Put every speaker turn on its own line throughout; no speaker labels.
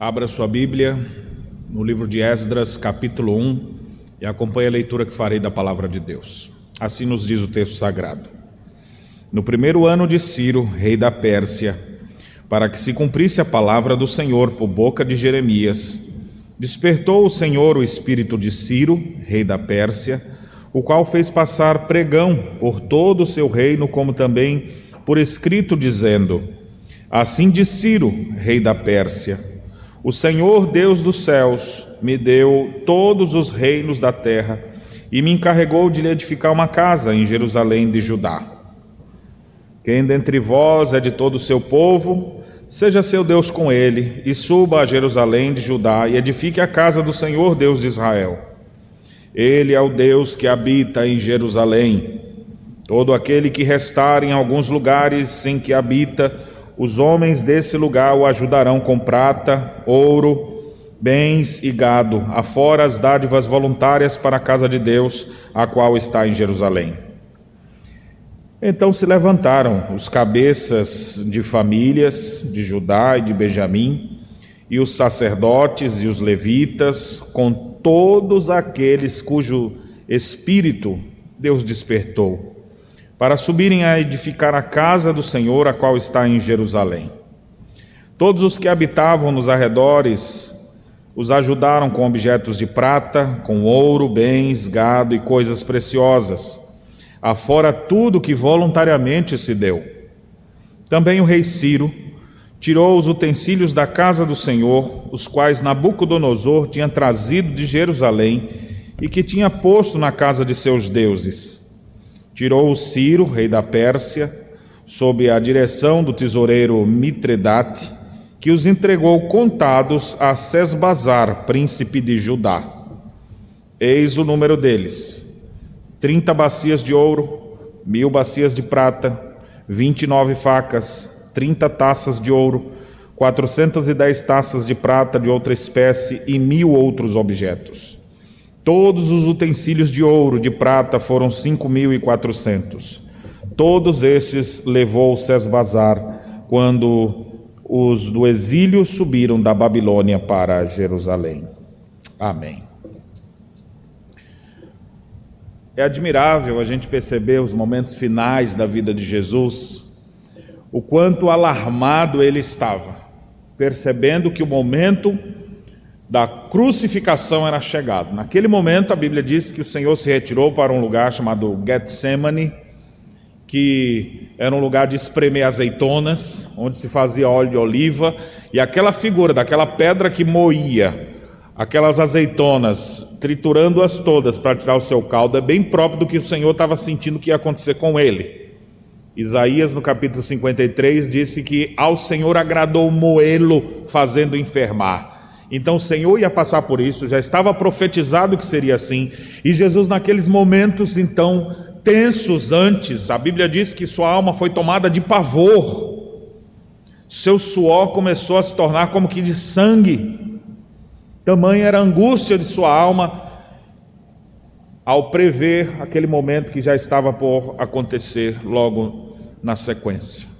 Abra sua Bíblia no livro de Esdras, capítulo 1, e acompanhe a leitura que farei da palavra de Deus. Assim nos diz o texto sagrado. No primeiro ano de Ciro, rei da Pérsia, para que se cumprisse a palavra do Senhor por boca de Jeremias, despertou o Senhor o espírito de Ciro, rei da Pérsia, o qual fez passar pregão por todo o seu reino, como também por escrito, dizendo: Assim diz Ciro, rei da Pérsia, o Senhor Deus dos céus me deu todos os reinos da terra e me encarregou de lhe edificar uma casa em Jerusalém de Judá. Quem dentre vós é de todo o seu povo, seja seu Deus com ele, e suba a Jerusalém de Judá e edifique a casa do Senhor Deus de Israel. Ele é o Deus que habita em Jerusalém. Todo aquele que restar em alguns lugares em que habita, os homens desse lugar o ajudarão com prata, ouro, bens e gado, afora as dádivas voluntárias para a casa de Deus, a qual está em Jerusalém. Então se levantaram os cabeças de famílias de Judá e de Benjamim, e os sacerdotes e os levitas, com todos aqueles cujo espírito Deus despertou para subirem a edificar a casa do Senhor, a qual está em Jerusalém. Todos os que habitavam nos arredores os ajudaram com objetos de prata, com ouro, bens, gado e coisas preciosas, afora tudo que voluntariamente se deu. Também o rei Ciro tirou os utensílios da casa do Senhor, os quais Nabucodonosor tinha trazido de Jerusalém e que tinha posto na casa de seus deuses tirou o Ciro, rei da Pérsia, sob a direção do tesoureiro Mitredate, que os entregou contados a Sesbazar, príncipe de Judá. Eis o número deles: trinta bacias de ouro, mil bacias de prata, vinte e nove facas, trinta taças de ouro, quatrocentas e dez taças de prata de outra espécie e mil outros objetos. Todos os utensílios de ouro, de prata, foram cinco mil e quatrocentos. Todos esses levou Sesbazar quando os do exílio subiram da Babilônia para Jerusalém. Amém. É admirável a gente perceber os momentos finais da vida de Jesus, o quanto alarmado ele estava, percebendo que o momento da crucificação era chegado. Naquele momento, a Bíblia diz que o Senhor se retirou para um lugar chamado Getsemane, que era um lugar de espremer azeitonas, onde se fazia óleo de oliva, e aquela figura daquela pedra que moía aquelas azeitonas, triturando-as todas para tirar o seu caldo, é bem próprio do que o Senhor estava sentindo que ia acontecer com ele. Isaías, no capítulo 53, disse que ao Senhor agradou moê-lo, fazendo enfermar. Então o Senhor ia passar por isso, já estava profetizado que seria assim. E Jesus, naqueles momentos, então, tensos antes, a Bíblia diz que sua alma foi tomada de pavor, seu suor começou a se tornar como que de sangue, tamanha era a angústia de sua alma, ao prever aquele momento que já estava por acontecer logo na sequência.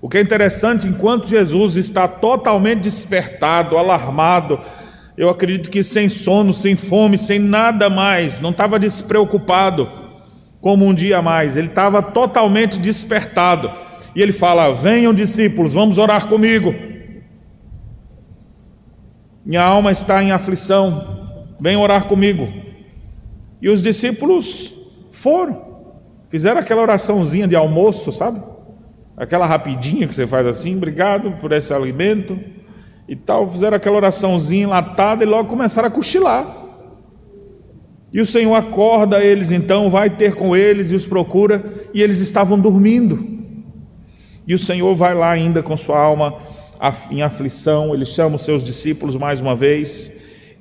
O que é interessante, enquanto Jesus está totalmente despertado, alarmado, eu acredito que sem sono, sem fome, sem nada mais, não estava despreocupado como um dia mais, ele estava totalmente despertado. E ele fala: Venham discípulos, vamos orar comigo. Minha alma está em aflição, venham orar comigo. E os discípulos foram, fizeram aquela oraçãozinha de almoço, sabe? Aquela rapidinha que você faz assim, obrigado por esse alimento e tal, fizeram aquela oraçãozinha enlatada e logo começaram a cochilar. E o Senhor acorda eles então, vai ter com eles e os procura, e eles estavam dormindo. E o Senhor vai lá ainda com sua alma em aflição, ele chama os seus discípulos mais uma vez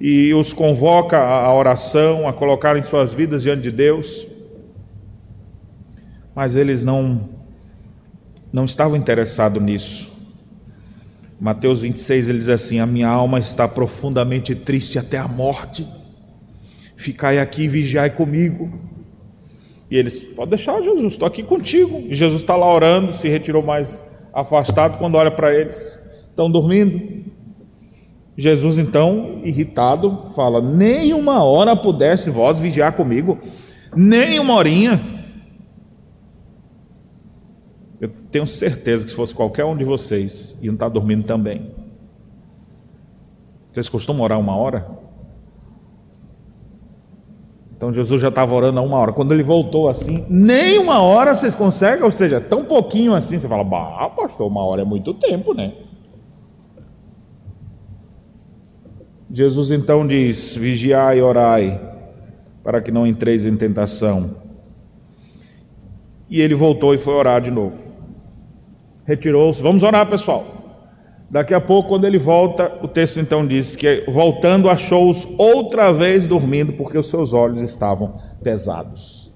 e os convoca à oração, a colocarem suas vidas diante de Deus. Mas eles não não estava interessado nisso. Mateus 26 ele diz assim: A minha alma está profundamente triste até a morte. Ficai aqui e vigiai comigo. E eles, pode deixar, Jesus, estou aqui contigo. E Jesus está lá orando, se retirou mais afastado quando olha para eles. Estão dormindo. Jesus, então, irritado, fala: Nem uma hora pudesse vós vigiar comigo, nem uma horinha. Eu tenho certeza que se fosse qualquer um de vocês, iam estar dormindo também. Vocês costumam orar uma hora? Então Jesus já estava orando há uma hora. Quando ele voltou assim, nem uma hora vocês conseguem, ou seja, tão pouquinho assim, você fala, bah, pastor, uma hora é muito tempo, né? Jesus então diz: vigiai e orai, para que não entreis em tentação. E ele voltou e foi orar de novo. Retirou-se. Vamos orar, pessoal. Daqui a pouco, quando ele volta, o texto então diz que, voltando, achou-os outra vez dormindo, porque os seus olhos estavam pesados.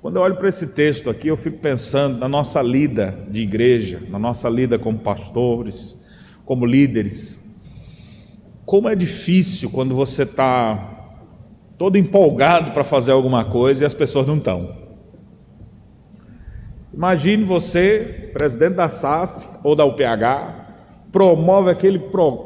Quando eu olho para esse texto aqui, eu fico pensando na nossa lida de igreja, na nossa lida como pastores, como líderes. Como é difícil quando você está todo empolgado para fazer alguma coisa e as pessoas não estão. Imagine você, presidente da SAF ou da UPH, promove aquele,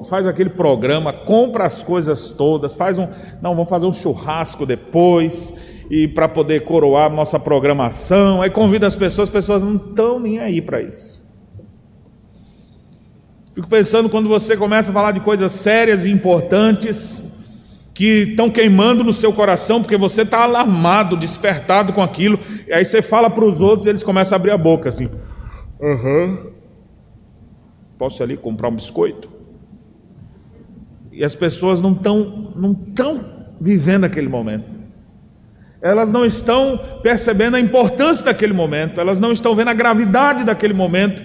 faz aquele programa, compra as coisas todas, faz um, não, vamos fazer um churrasco depois e para poder coroar nossa programação, aí convida as pessoas, as pessoas não estão nem aí para isso. Fico pensando quando você começa a falar de coisas sérias e importantes, que estão queimando no seu coração, porque você está alarmado, despertado com aquilo, e aí você fala para os outros e eles começam a abrir a boca assim: Uhum. Posso ali comprar um biscoito? E as pessoas não estão não tão vivendo aquele momento. Elas não estão percebendo a importância daquele momento, elas não estão vendo a gravidade daquele momento,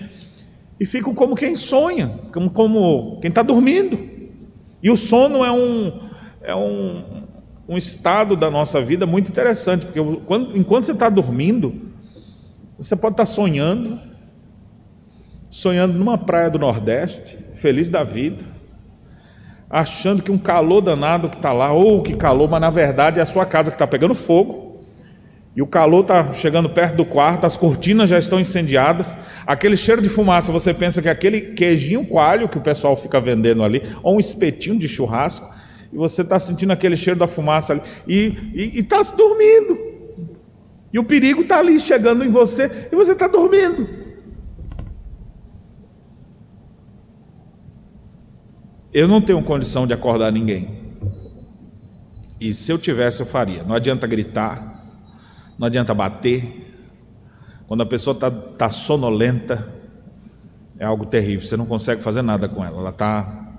e ficam como quem sonha, como, como quem está dormindo. E o sono é um, é um, um estado da nossa vida muito interessante, porque quando, enquanto você está dormindo, você pode estar tá sonhando, sonhando numa praia do Nordeste, feliz da vida, achando que um calor danado que está lá, ou que calor, mas na verdade é a sua casa que está pegando fogo, e o calor está chegando perto do quarto, as cortinas já estão incendiadas, aquele cheiro de fumaça, você pensa que aquele queijinho coalho que o pessoal fica vendendo ali, ou um espetinho de churrasco, e você está sentindo aquele cheiro da fumaça ali, e está dormindo. E o perigo está ali chegando em você, e você está dormindo. Eu não tenho condição de acordar ninguém. E se eu tivesse, eu faria. Não adianta gritar, não adianta bater. Quando a pessoa está tá sonolenta, é algo terrível. Você não consegue fazer nada com ela. Ela está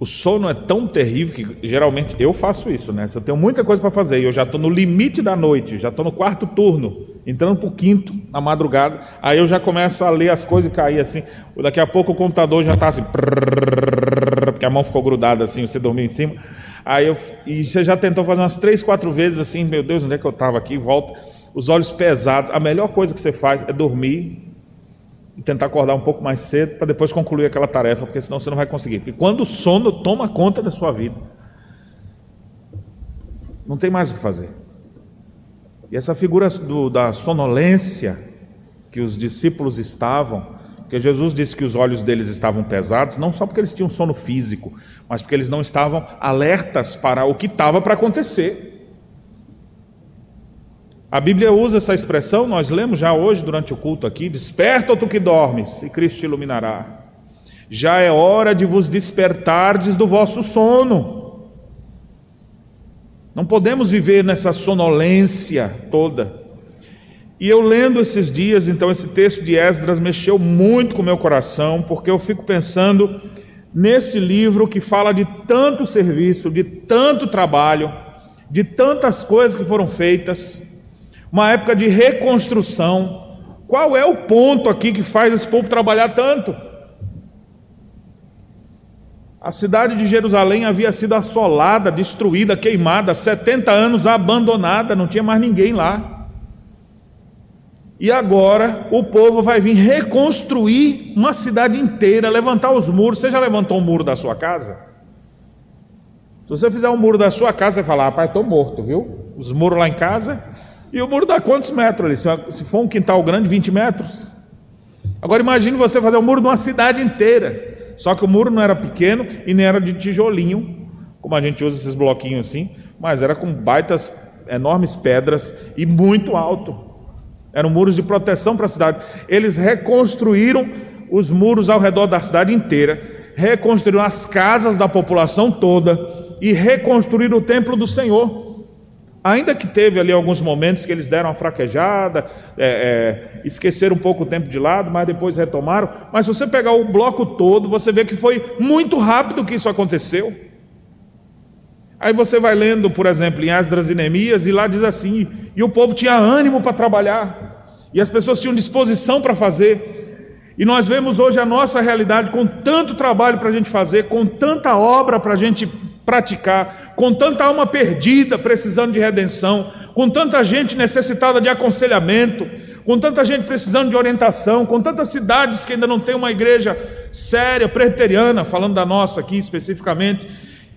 o sono é tão terrível que geralmente eu faço isso, né? Se eu tenho muita coisa para fazer e eu já estou no limite da noite, já estou no quarto turno, entrando para o quinto na madrugada, aí eu já começo a ler as coisas e cair assim. Daqui a pouco o computador já está assim, porque a mão ficou grudada assim, você dormiu em cima. Aí eu, e você já tentou fazer umas três, quatro vezes assim, meu Deus, onde é que eu estava aqui? Volta, os olhos pesados. A melhor coisa que você faz é dormir tentar acordar um pouco mais cedo para depois concluir aquela tarefa, porque senão você não vai conseguir. Porque quando o sono toma conta da sua vida, não tem mais o que fazer. E essa figura do, da sonolência que os discípulos estavam, porque Jesus disse que os olhos deles estavam pesados, não só porque eles tinham sono físico, mas porque eles não estavam alertas para o que estava para acontecer. A Bíblia usa essa expressão, nós lemos já hoje durante o culto aqui: Desperta, tu que dormes, e Cristo te iluminará. Já é hora de vos despertardes do vosso sono. Não podemos viver nessa sonolência toda. E eu lendo esses dias, então, esse texto de Esdras mexeu muito com o meu coração, porque eu fico pensando nesse livro que fala de tanto serviço, de tanto trabalho, de tantas coisas que foram feitas uma época de reconstrução. Qual é o ponto aqui que faz esse povo trabalhar tanto? A cidade de Jerusalém havia sido assolada, destruída, queimada, 70 anos abandonada, não tinha mais ninguém lá. E agora o povo vai vir reconstruir uma cidade inteira, levantar os muros. Você já levantou o muro da sua casa? Se você fizer um muro da sua casa, você vai falar, rapaz, estou morto, viu? Os muros lá em casa, e o muro dá quantos metros ali? Se for um quintal grande, 20 metros. Agora imagine você fazer o um muro de uma cidade inteira. Só que o muro não era pequeno e nem era de tijolinho, como a gente usa esses bloquinhos assim, mas era com baitas, enormes pedras e muito alto. Eram muros de proteção para a cidade. Eles reconstruíram os muros ao redor da cidade inteira, reconstruíram as casas da população toda e reconstruíram o templo do Senhor. Ainda que teve ali alguns momentos que eles deram uma fraquejada, é, é, esqueceram um pouco o tempo de lado, mas depois retomaram. Mas se você pegar o bloco todo, você vê que foi muito rápido que isso aconteceu. Aí você vai lendo, por exemplo, em Asdras e Neemias, e lá diz assim: e o povo tinha ânimo para trabalhar, e as pessoas tinham disposição para fazer. E nós vemos hoje a nossa realidade com tanto trabalho para a gente fazer, com tanta obra para a gente praticar, com tanta alma perdida precisando de redenção, com tanta gente necessitada de aconselhamento, com tanta gente precisando de orientação, com tantas cidades que ainda não tem uma igreja séria, presbiteriana, falando da nossa aqui especificamente.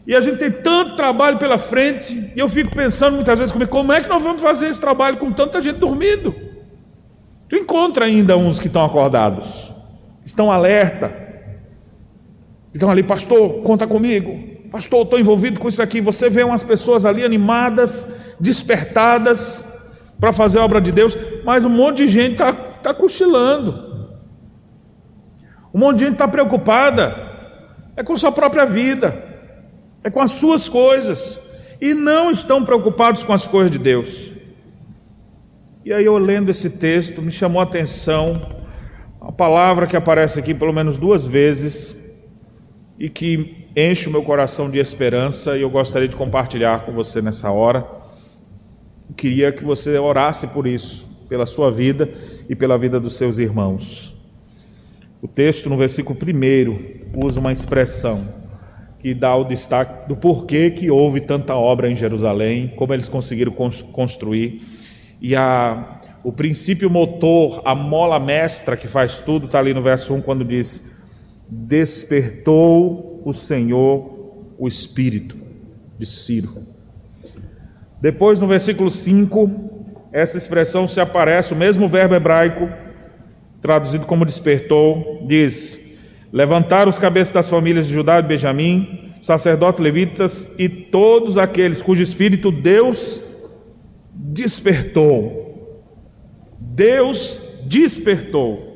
E a gente tem tanto trabalho pela frente, e eu fico pensando muitas vezes comigo, como é que nós vamos fazer esse trabalho com tanta gente dormindo? Tu encontra ainda uns que estão acordados, estão alerta, estão ali, pastor, conta comigo, Pastor, estou envolvido com isso aqui. Você vê umas pessoas ali animadas, despertadas para fazer a obra de Deus, mas um monte de gente está tá cochilando. Um monte de gente está preocupada, é com sua própria vida, é com as suas coisas, e não estão preocupados com as coisas de Deus. E aí, eu lendo esse texto, me chamou a atenção a palavra que aparece aqui pelo menos duas vezes, e que enche o meu coração de esperança e eu gostaria de compartilhar com você nessa hora. Queria que você orasse por isso, pela sua vida e pela vida dos seus irmãos. O texto no versículo 1 usa uma expressão que dá o destaque do porquê que houve tanta obra em Jerusalém, como eles conseguiram construir. E a, o princípio motor, a mola mestra que faz tudo, está ali no verso 1, quando diz: Despertou o Senhor o espírito de Ciro. Depois, no versículo 5, essa expressão se aparece, o mesmo verbo hebraico, traduzido como despertou, diz: levantar os cabeças das famílias de Judá e Benjamim, sacerdotes levitas e todos aqueles cujo espírito Deus despertou. Deus despertou.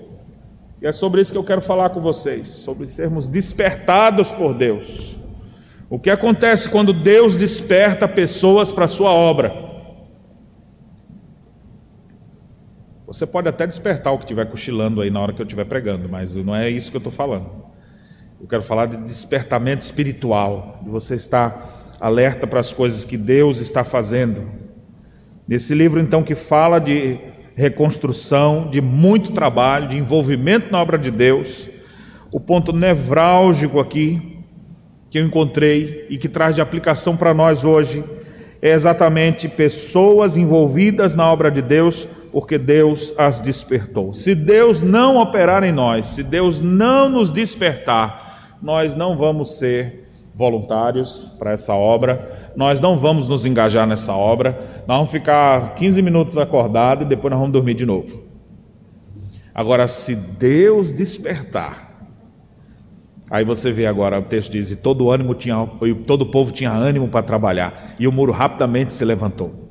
E é sobre isso que eu quero falar com vocês, sobre sermos despertados por Deus. O que acontece quando Deus desperta pessoas para a sua obra? Você pode até despertar o que estiver cochilando aí na hora que eu estiver pregando, mas não é isso que eu estou falando. Eu quero falar de despertamento espiritual, de você estar alerta para as coisas que Deus está fazendo. Nesse livro, então, que fala de reconstrução, de muito trabalho, de envolvimento na obra de Deus. O ponto nevrálgico aqui que eu encontrei e que traz de aplicação para nós hoje é exatamente pessoas envolvidas na obra de Deus, porque Deus as despertou. Se Deus não operar em nós, se Deus não nos despertar, nós não vamos ser voluntários para essa obra. Nós não vamos nos engajar nessa obra. Nós vamos ficar 15 minutos acordados e depois nós vamos dormir de novo. Agora, se Deus despertar, aí você vê agora o texto diz: e todo ânimo tinha, todo o povo tinha ânimo para trabalhar, e o muro rapidamente se levantou.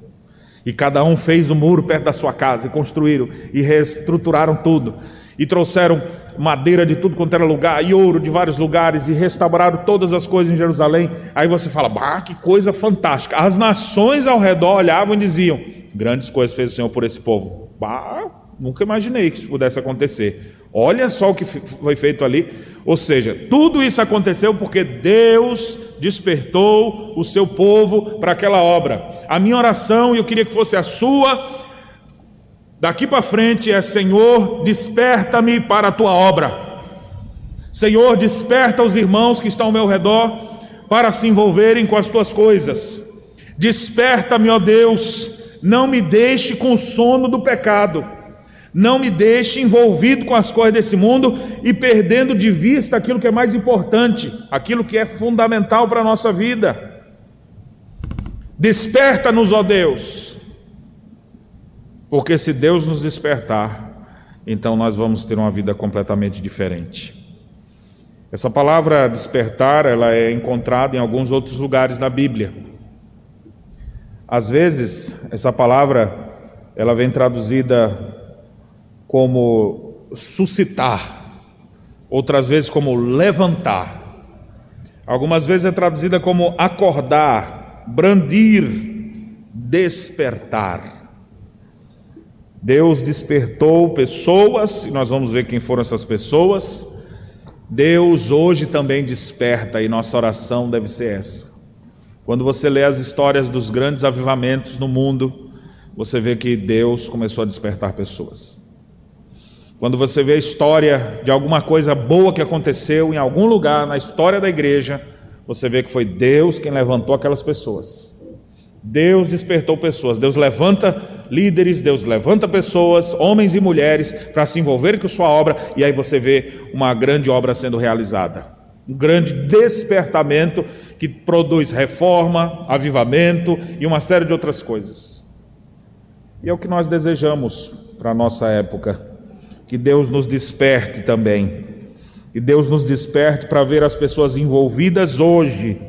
E cada um fez o muro perto da sua casa, e construíram e reestruturaram tudo, e trouxeram madeira de tudo quanto era lugar, e ouro de vários lugares, e restauraram todas as coisas em Jerusalém. Aí você fala, bah, que coisa fantástica. As nações ao redor olhavam e diziam: grandes coisas fez o Senhor por esse povo. Bah, nunca imaginei que isso pudesse acontecer. Olha só o que foi feito ali. Ou seja, tudo isso aconteceu porque Deus despertou o seu povo para aquela obra. A minha oração, e eu queria que fosse a sua, Daqui para frente é: Senhor, desperta-me para a tua obra. Senhor, desperta os irmãos que estão ao meu redor para se envolverem com as tuas coisas. Desperta-me, ó Deus, não me deixe com o sono do pecado. Não me deixe envolvido com as coisas desse mundo e perdendo de vista aquilo que é mais importante, aquilo que é fundamental para a nossa vida. Desperta-nos, ó Deus, porque se Deus nos despertar, então nós vamos ter uma vida completamente diferente. Essa palavra despertar, ela é encontrada em alguns outros lugares da Bíblia. Às vezes, essa palavra ela vem traduzida como suscitar, outras vezes como levantar. Algumas vezes é traduzida como acordar, brandir, despertar. Deus despertou pessoas, e nós vamos ver quem foram essas pessoas. Deus hoje também desperta, e nossa oração deve ser essa. Quando você lê as histórias dos grandes avivamentos no mundo, você vê que Deus começou a despertar pessoas. Quando você vê a história de alguma coisa boa que aconteceu em algum lugar na história da igreja, você vê que foi Deus quem levantou aquelas pessoas. Deus despertou pessoas, Deus levanta líderes, Deus levanta pessoas, homens e mulheres, para se envolverem com sua obra, e aí você vê uma grande obra sendo realizada. Um grande despertamento que produz reforma, avivamento e uma série de outras coisas. E é o que nós desejamos para a nossa época, que Deus nos desperte também. E Deus nos desperte para ver as pessoas envolvidas hoje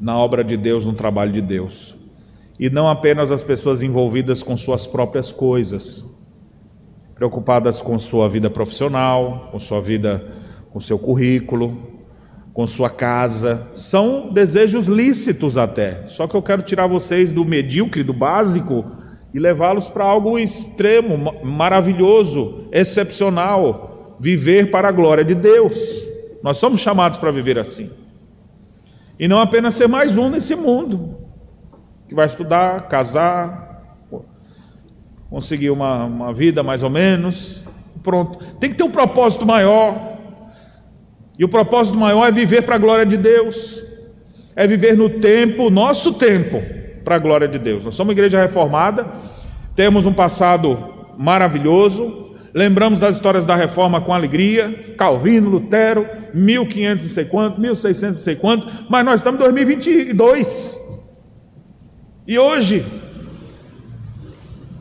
na obra de Deus, no trabalho de Deus e não apenas as pessoas envolvidas com suas próprias coisas, preocupadas com sua vida profissional, com sua vida, com seu currículo, com sua casa. São desejos lícitos até. Só que eu quero tirar vocês do medíocre, do básico e levá-los para algo extremo, maravilhoso, excepcional, viver para a glória de Deus. Nós somos chamados para viver assim. E não apenas ser mais um nesse mundo, que vai estudar, casar, conseguir uma, uma vida mais ou menos. Pronto. Tem que ter um propósito maior. E o propósito maior é viver para a glória de Deus. É viver no tempo, nosso tempo, para a glória de Deus. Nós somos uma igreja reformada, temos um passado maravilhoso, lembramos das histórias da reforma com alegria, Calvino, Lutero, 1500 e sei quanto, 1600 e sei quanto, mas nós estamos em 2022. E hoje,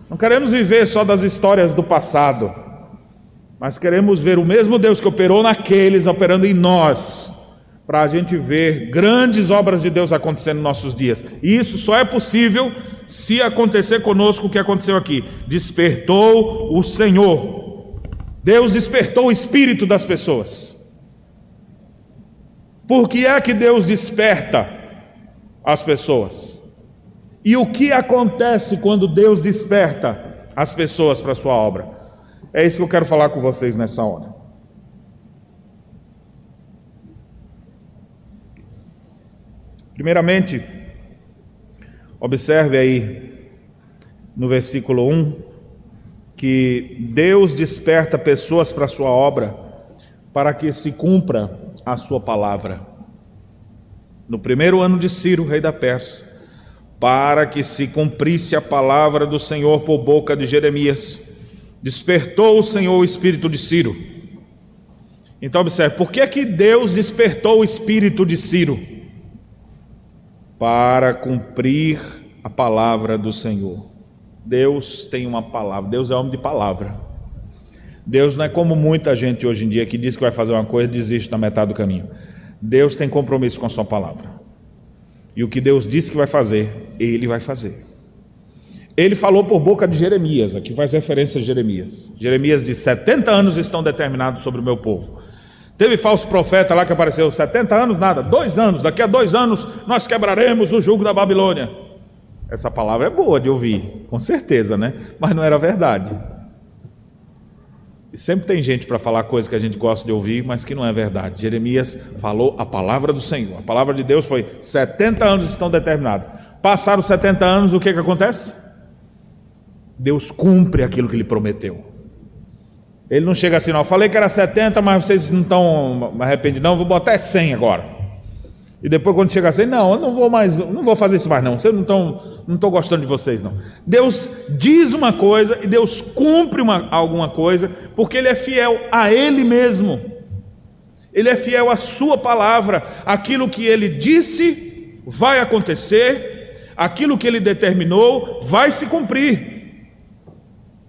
não queremos viver só das histórias do passado, mas queremos ver o mesmo Deus que operou naqueles, operando em nós, para a gente ver grandes obras de Deus acontecendo nos nossos dias. E isso só é possível se acontecer conosco o que aconteceu aqui. Despertou o Senhor. Deus despertou o espírito das pessoas. Por que é que Deus desperta as pessoas? E o que acontece quando Deus desperta as pessoas para a sua obra? É isso que eu quero falar com vocês nessa hora. Primeiramente, observe aí no versículo 1 que Deus desperta pessoas para a sua obra para que se cumpra a sua palavra. No primeiro ano de Ciro, rei da Pérsia, para que se cumprisse a palavra do Senhor por boca de Jeremias. Despertou o Senhor o espírito de Ciro. Então observe, por que é que Deus despertou o espírito de Ciro? Para cumprir a palavra do Senhor. Deus tem uma palavra, Deus é homem de palavra. Deus não é como muita gente hoje em dia que diz que vai fazer uma coisa e desiste na metade do caminho. Deus tem compromisso com a sua palavra. E o que Deus disse que vai fazer, ele vai fazer. Ele falou por boca de Jeremias, aqui faz referência a Jeremias. Jeremias diz: 70 anos estão determinados sobre o meu povo. Teve falso profeta lá que apareceu, 70 anos nada, dois anos, daqui a dois anos nós quebraremos o jugo da Babilônia. Essa palavra é boa de ouvir, com certeza, né? Mas não era verdade. E sempre tem gente para falar coisas que a gente gosta de ouvir, mas que não é verdade. Jeremias falou a palavra do Senhor. A palavra de Deus foi: 70 anos estão determinados. Passaram 70 anos, o que, que acontece? Deus cumpre aquilo que ele prometeu. Ele não chega assim, não. Eu falei que era 70, mas vocês não estão arrependidos, não. Vou botar 100 agora. E depois, quando chega assim, não, eu não vou mais, não vou fazer isso mais, não. Vocês não estão, não estou gostando de vocês, não. Deus diz uma coisa e Deus cumpre uma, alguma coisa, porque Ele é fiel a Ele mesmo. Ele é fiel à Sua palavra. Aquilo que Ele disse vai acontecer, aquilo que Ele determinou vai se cumprir.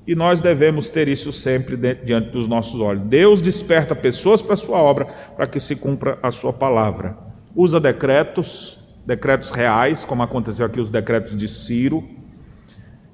E nós devemos ter isso sempre diante dos nossos olhos. Deus desperta pessoas para a sua obra, para que se cumpra a sua palavra. Usa decretos, decretos reais, como aconteceu aqui os decretos de Ciro,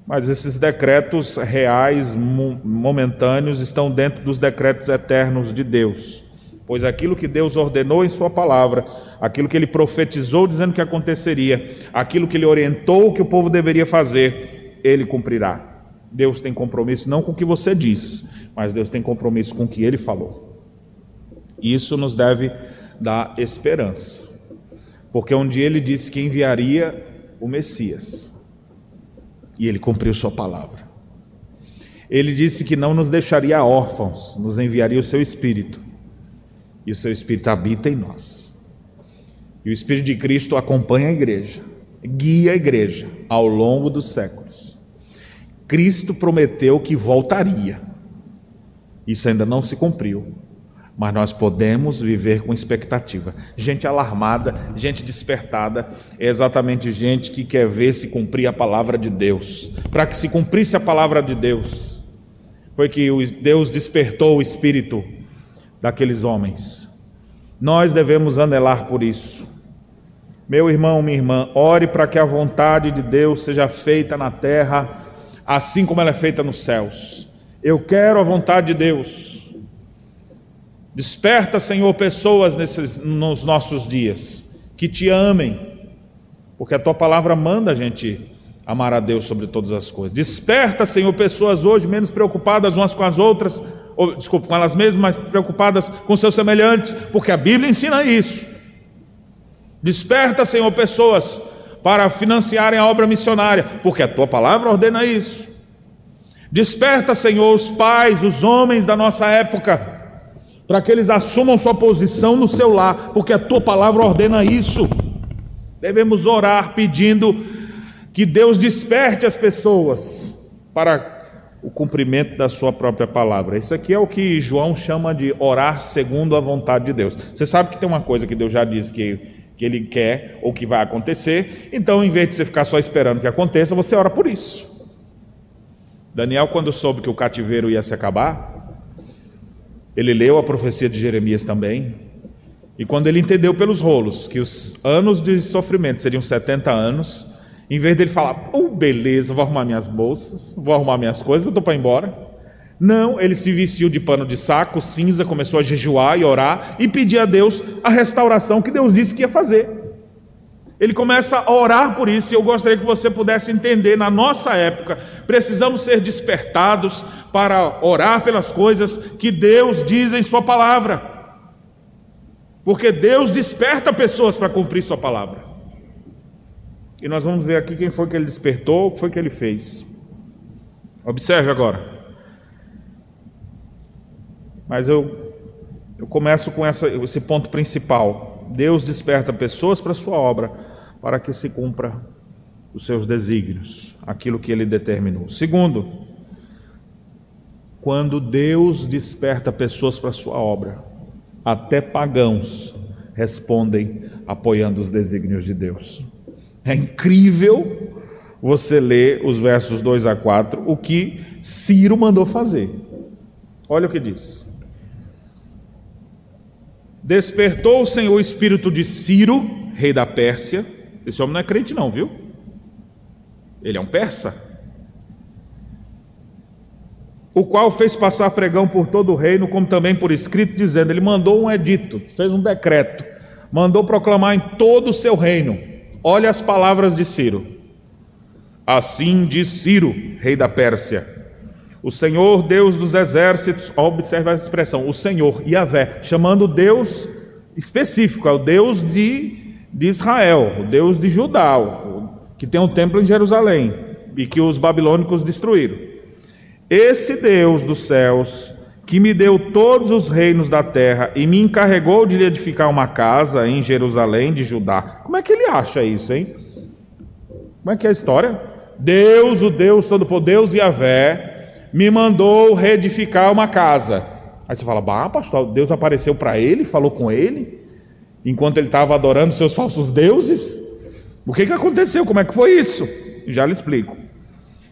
mas esses decretos reais, momentâneos, estão dentro dos decretos eternos de Deus. Pois aquilo que Deus ordenou em Sua palavra, aquilo que Ele profetizou dizendo que aconteceria, aquilo que Ele orientou que o povo deveria fazer, Ele cumprirá. Deus tem compromisso não com o que você diz, mas Deus tem compromisso com o que Ele falou. Isso nos deve dar esperança, porque um dia Ele disse que enviaria o Messias. E ele cumpriu sua palavra. Ele disse que não nos deixaria órfãos, nos enviaria o seu espírito. E o seu espírito habita em nós. E o espírito de Cristo acompanha a igreja, guia a igreja ao longo dos séculos. Cristo prometeu que voltaria. Isso ainda não se cumpriu, mas nós podemos viver com expectativa. Gente alarmada, gente despertada, é exatamente gente que quer ver se cumprir a palavra de Deus. Para que se cumprisse a palavra de Deus, foi que Deus despertou o espírito daqueles homens. Nós devemos anelar por isso. Meu irmão, minha irmã, ore para que a vontade de Deus seja feita na terra, assim como ela é feita nos céus. Eu quero a vontade de Deus. Desperta, Senhor, pessoas nesses, nos nossos dias que te amem, porque a tua palavra manda a gente amar a Deus sobre todas as coisas. Desperta, Senhor, pessoas hoje menos preocupadas umas com as outras, ou, desculpa, com elas mesmas, mas preocupadas com seus semelhantes, porque a Bíblia ensina isso. Desperta, Senhor, pessoas para financiarem a obra missionária, porque a tua palavra ordena isso. Desperta, Senhor, os pais, os homens da nossa época para que eles assumam sua posição no seu lar, porque a tua palavra ordena isso. Devemos orar pedindo que Deus desperte as pessoas para o cumprimento da sua própria palavra. Isso aqui é o que João chama de orar segundo a vontade de Deus. Você sabe que tem uma coisa que Deus já disse que, que Ele quer ou que vai acontecer, então em vez de você ficar só esperando que aconteça, você ora por isso. Daniel, quando soube que o cativeiro ia se acabar, ele leu a profecia de Jeremias também. E quando ele entendeu pelos rolos que os anos de sofrimento seriam 70 anos, em vez dele falar, oh, beleza, vou arrumar minhas bolsas, vou arrumar minhas coisas, eu estou para ir embora. Não, ele se vestiu de pano de saco, cinza, começou a jejuar e orar e pedir a Deus a restauração que Deus disse que ia fazer. Ele começa a orar por isso, e eu gostaria que você pudesse entender, na nossa época, precisamos ser despertados para orar pelas coisas que Deus diz em Sua palavra. Porque Deus desperta pessoas para cumprir Sua palavra. E nós vamos ver aqui quem foi que ele despertou, o que foi que ele fez. Observe agora. Mas eu, eu começo com essa, esse ponto principal. Deus desperta pessoas para sua obra, para que se cumpra os seus desígnios, aquilo que ele determinou. Segundo, quando Deus desperta pessoas para sua obra, até pagãos respondem apoiando os desígnios de Deus. É incrível você ler os versos 2 a 4, o que Ciro mandou fazer. Olha o que diz. Despertou o Senhor o espírito de Ciro, rei da Pérsia. Esse homem não é crente, não, viu? Ele é um persa. O qual fez passar pregão por todo o reino, como também por escrito, dizendo: Ele mandou um edito, fez um decreto, mandou proclamar em todo o seu reino. Olha as palavras de Ciro. Assim diz Ciro, rei da Pérsia o Senhor, Deus dos exércitos, observa a expressão, o Senhor, Yahvé, chamando Deus específico, é o Deus de, de Israel, o Deus de Judá, que tem um templo em Jerusalém e que os babilônicos destruíram. Esse Deus dos céus, que me deu todos os reinos da terra e me encarregou de edificar uma casa em Jerusalém de Judá. Como é que ele acha isso, hein? Como é que é a história? Deus, o Deus Todo-Poderoso, Deus Yahvé, me mandou reedificar uma casa. Aí você fala, bah, pastor, Deus apareceu para ele, falou com ele, enquanto ele estava adorando seus falsos deuses? O que, que aconteceu? Como é que foi isso? Já lhe explico.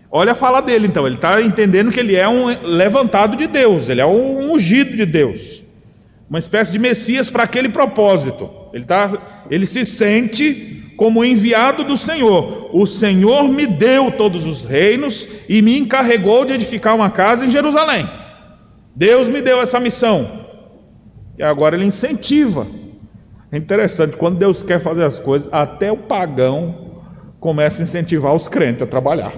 Olha a fala dele, então. Ele está entendendo que ele é um levantado de Deus, ele é um ungido de Deus, uma espécie de Messias para aquele propósito. Ele, tá, ele se sente como enviado do Senhor. O Senhor me deu todos os reinos e me encarregou de edificar uma casa em Jerusalém. Deus me deu essa missão. E agora ele incentiva. É interessante, quando Deus quer fazer as coisas, até o pagão começa a incentivar os crentes a trabalhar.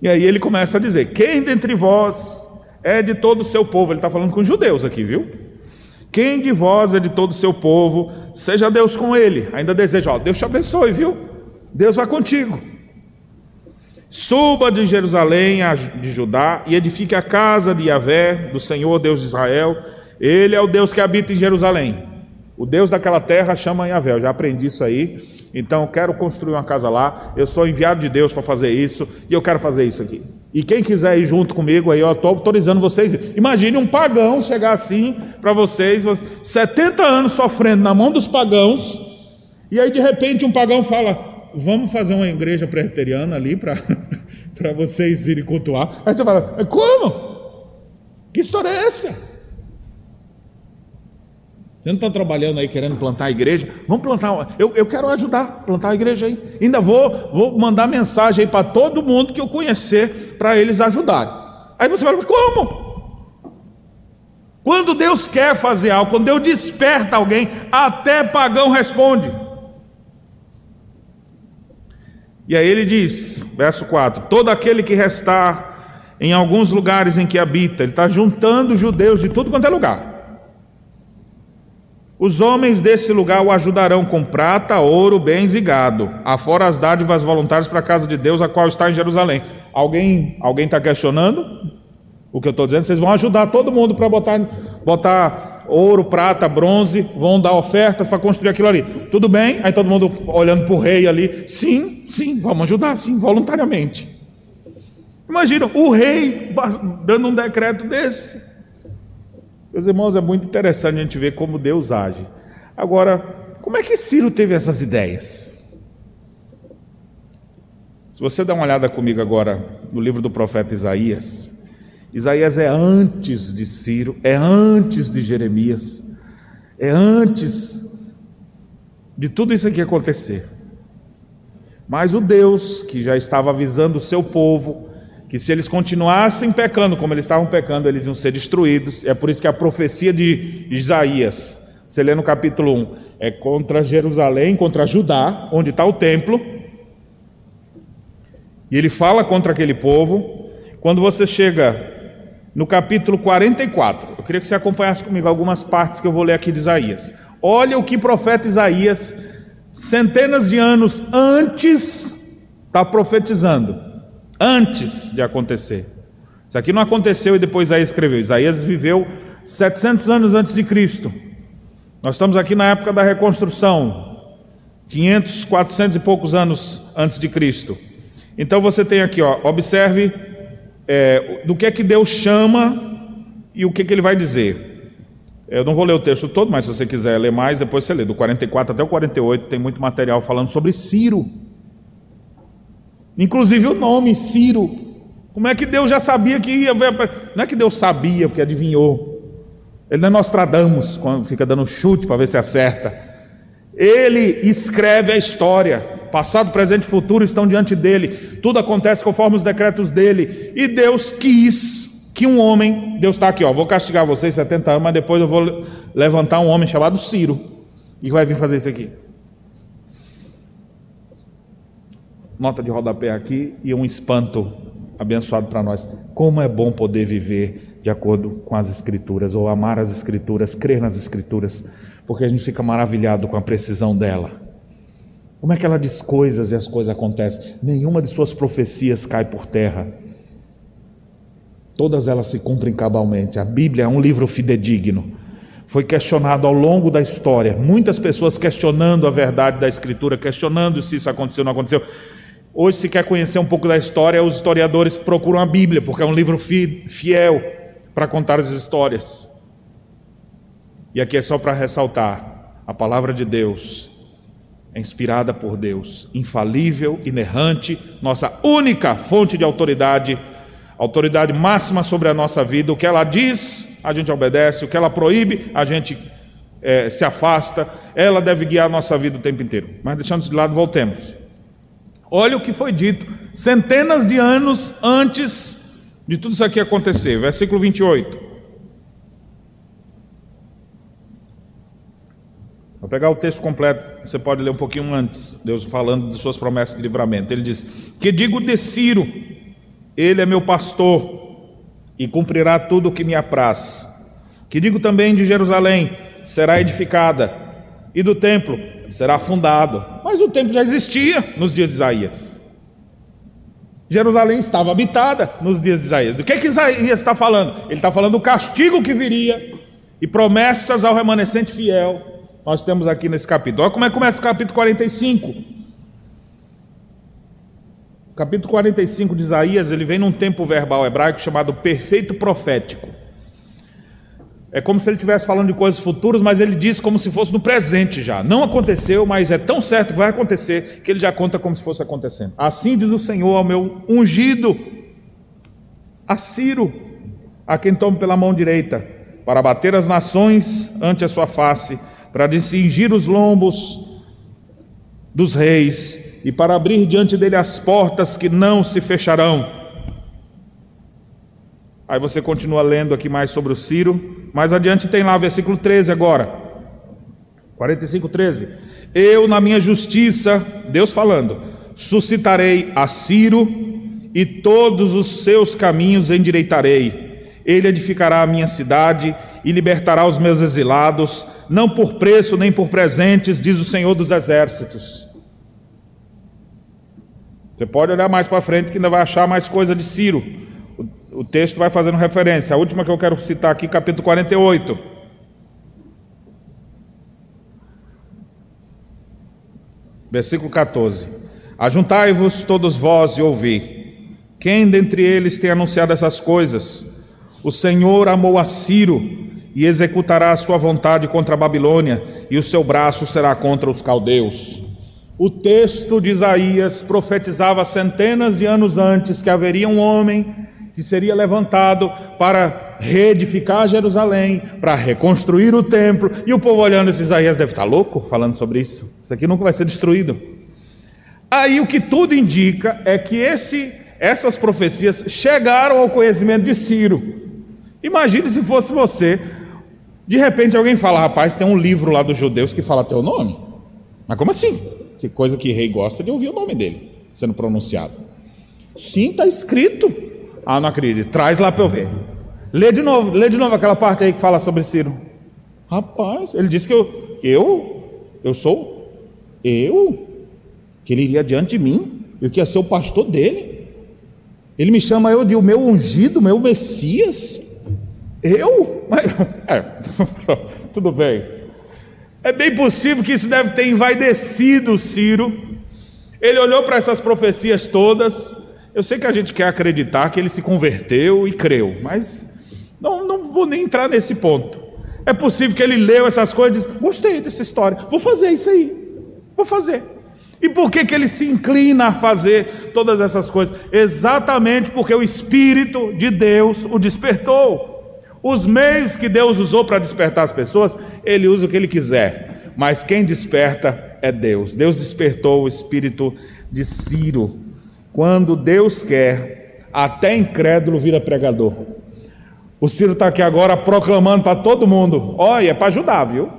E aí ele começa a dizer: Quem dentre vós é de todo o seu povo? Ele está falando com os judeus aqui, viu? Quem de vós é de todo o seu povo? Seja Deus com ele. Ainda deseja, ó, Deus te abençoe, viu? Deus vai contigo. Suba de Jerusalém, de Judá, e edifique a casa de Yahvé, do Senhor Deus de Israel. Ele é o Deus que habita em Jerusalém. O Deus daquela terra chama Yahvé. Eu já aprendi isso aí. Então, quero construir uma casa lá. Eu sou enviado de Deus para fazer isso. E eu quero fazer isso aqui. E quem quiser ir junto comigo aí, eu estou autorizando vocês. Imagine um pagão chegar assim para vocês, 70 anos sofrendo na mão dos pagãos. E aí, de repente, um pagão fala: Vamos fazer uma igreja presbiteriana ali para vocês irem cultuar. Aí você fala: Como? Que história é essa? Você não está trabalhando aí querendo plantar a igreja? Vamos plantar. Eu, eu quero ajudar a plantar a igreja aí. Ainda vou, vou mandar mensagem aí para todo mundo que eu conhecer para eles ajudarem. Aí você fala, como? Quando Deus quer fazer algo, quando Deus desperta alguém, até pagão responde. E aí ele diz, verso 4: Todo aquele que restar em alguns lugares em que habita, ele está juntando judeus de tudo quanto é lugar. Os homens desse lugar o ajudarão com prata, ouro, bens e gado, afora as dádivas voluntárias para a casa de Deus, a qual está em Jerusalém. Alguém alguém está questionando o que eu estou dizendo? Vocês vão ajudar todo mundo para botar, botar ouro, prata, bronze, vão dar ofertas para construir aquilo ali. Tudo bem? Aí todo mundo olhando para o rei ali. Sim, sim, vamos ajudar, sim, voluntariamente. Imagina o rei dando um decreto desse. Meus irmãos, é muito interessante a gente ver como Deus age. Agora, como é que Ciro teve essas ideias? Se você dá uma olhada comigo agora no livro do profeta Isaías, Isaías é antes de Ciro, é antes de Jeremias, é antes de tudo isso aqui acontecer. Mas o Deus que já estava avisando o seu povo que se eles continuassem pecando como eles estavam pecando, eles iam ser destruídos. É por isso que a profecia de Isaías, você lê no capítulo 1, é contra Jerusalém, contra Judá, onde está o templo. E ele fala contra aquele povo. Quando você chega no capítulo 44, eu queria que você acompanhasse comigo algumas partes que eu vou ler aqui de Isaías. Olha o que profeta Isaías, centenas de anos antes, está profetizando antes de acontecer. Isso aqui não aconteceu e depois Isaías escreveu. Isaías viveu 700 anos antes de Cristo. Nós estamos aqui na época da reconstrução, 500, 400 e poucos anos antes de Cristo. Então você tem aqui, ó, observe é, do que é que Deus chama e o que, que ele vai dizer. Eu não vou ler o texto todo, mas se você quiser ler mais, depois você lê. Do 44 até o 48 tem muito material falando sobre Ciro. Inclusive o nome, Ciro. Como é que Deus já sabia que ia ver? Não é que Deus sabia, porque adivinhou. Ele não é Nostradamus, quando fica dando chute para ver se acerta. Ele escreve a história. Passado, presente e futuro estão diante dele. Tudo acontece conforme os decretos dele. E Deus quis que um homem, Deus está aqui, ó, vou castigar vocês 70 anos, mas depois eu vou levantar um homem chamado Ciro e vai vir fazer isso aqui. Nota de rodapé aqui e um espanto abençoado para nós. Como é bom poder viver de acordo com as Escrituras, ou amar as Escrituras, crer nas Escrituras, porque a gente fica maravilhado com a precisão dela. Como é que ela diz coisas e as coisas acontecem? Nenhuma de suas profecias cai por terra. Todas elas se cumprem cabalmente. A Bíblia é um livro fidedigno. Foi questionado ao longo da história, muitas pessoas questionando a verdade da Escritura, questionando se isso aconteceu ou não aconteceu. Hoje, se quer conhecer um pouco da história, os historiadores procuram a Bíblia, porque é um livro fiel para contar as histórias. E aqui é só para ressaltar: a palavra de Deus é inspirada por Deus, infalível, inerrante, nossa única fonte de autoridade, autoridade máxima sobre a nossa vida. O que ela diz, a gente obedece, o que ela proíbe, a gente é, se afasta. Ela deve guiar a nossa vida o tempo inteiro. Mas deixando de lado, voltemos. Olha o que foi dito centenas de anos antes de tudo isso aqui acontecer. Versículo 28. Vou pegar o texto completo, você pode ler um pouquinho antes, Deus falando de suas promessas de livramento. Ele diz: Que digo de Ciro, ele é meu pastor e cumprirá tudo o que me apraz. Que digo também de Jerusalém, será edificada, e do templo será fundado. Mas o templo já existia nos dias de Isaías. Jerusalém estava habitada nos dias de Isaías. Do que, que Isaías está falando? Ele está falando do castigo que viria e promessas ao remanescente fiel nós temos aqui nesse capítulo. Olha como é que começa o capítulo 45. O capítulo 45 de Isaías, ele vem num tempo verbal hebraico chamado perfeito profético. É como se ele estivesse falando de coisas futuras, mas ele diz como se fosse no presente já. Não aconteceu, mas é tão certo que vai acontecer, que ele já conta como se fosse acontecendo. Assim diz o Senhor ao meu ungido, a Ciro, a quem tomo pela mão direita, para bater as nações ante a sua face para distingir os lombos dos reis e para abrir diante dele as portas que não se fecharão. Aí você continua lendo aqui mais sobre o Ciro, mais adiante tem lá versículo 13 agora. 45, 13. Eu, na minha justiça, Deus falando, suscitarei a Ciro e todos os seus caminhos endireitarei. Ele edificará a minha cidade e libertará os meus exilados, não por preço nem por presentes, diz o Senhor dos Exércitos. Você pode olhar mais para frente que ainda vai achar mais coisa de Ciro. O, texto vai fazendo referência. A última que eu quero citar aqui, capítulo 48. Versículo 14: Ajuntai-vos todos vós e ouvi. Quem dentre eles tem anunciado essas coisas? O Senhor amou a Ciro e executará a sua vontade contra a Babilônia, e o seu braço será contra os caldeus. O texto de Isaías profetizava centenas de anos antes que haveria um homem que seria levantado para reedificar Jerusalém, para reconstruir o templo, e o povo olhando esse Isaías deve estar louco falando sobre isso. Isso aqui nunca vai ser destruído. Aí o que tudo indica é que esse, essas profecias chegaram ao conhecimento de Ciro. Imagine se fosse você de repente alguém fala, rapaz, tem um livro lá dos judeus que fala teu nome. Mas como assim? Que coisa que rei gosta de ouvir o nome dele sendo pronunciado. Sim, está escrito. Ah, não acredito. Traz lá para eu ver. Lê de novo, lê de novo aquela parte aí que fala sobre Ciro. Rapaz, ele disse que eu, que eu, eu sou eu, que ele iria diante de mim, eu que ia ser o pastor dele. Ele me chama eu de o meu ungido, meu Messias. Eu? Mas, é, tudo bem. É bem possível que isso deve ter envaidecido Ciro. Ele olhou para essas profecias todas. Eu sei que a gente quer acreditar que ele se converteu e creu, mas não, não vou nem entrar nesse ponto. É possível que ele leu essas coisas e disse: Gostei dessa história, vou fazer isso aí. Vou fazer. E por que, que ele se inclina a fazer todas essas coisas? Exatamente porque o Espírito de Deus o despertou. Os meios que Deus usou para despertar as pessoas, Ele usa o que Ele quiser. Mas quem desperta é Deus. Deus despertou o espírito de Ciro. Quando Deus quer, até incrédulo vira pregador. O Ciro está aqui agora proclamando para todo mundo: olha, é para ajudar, viu?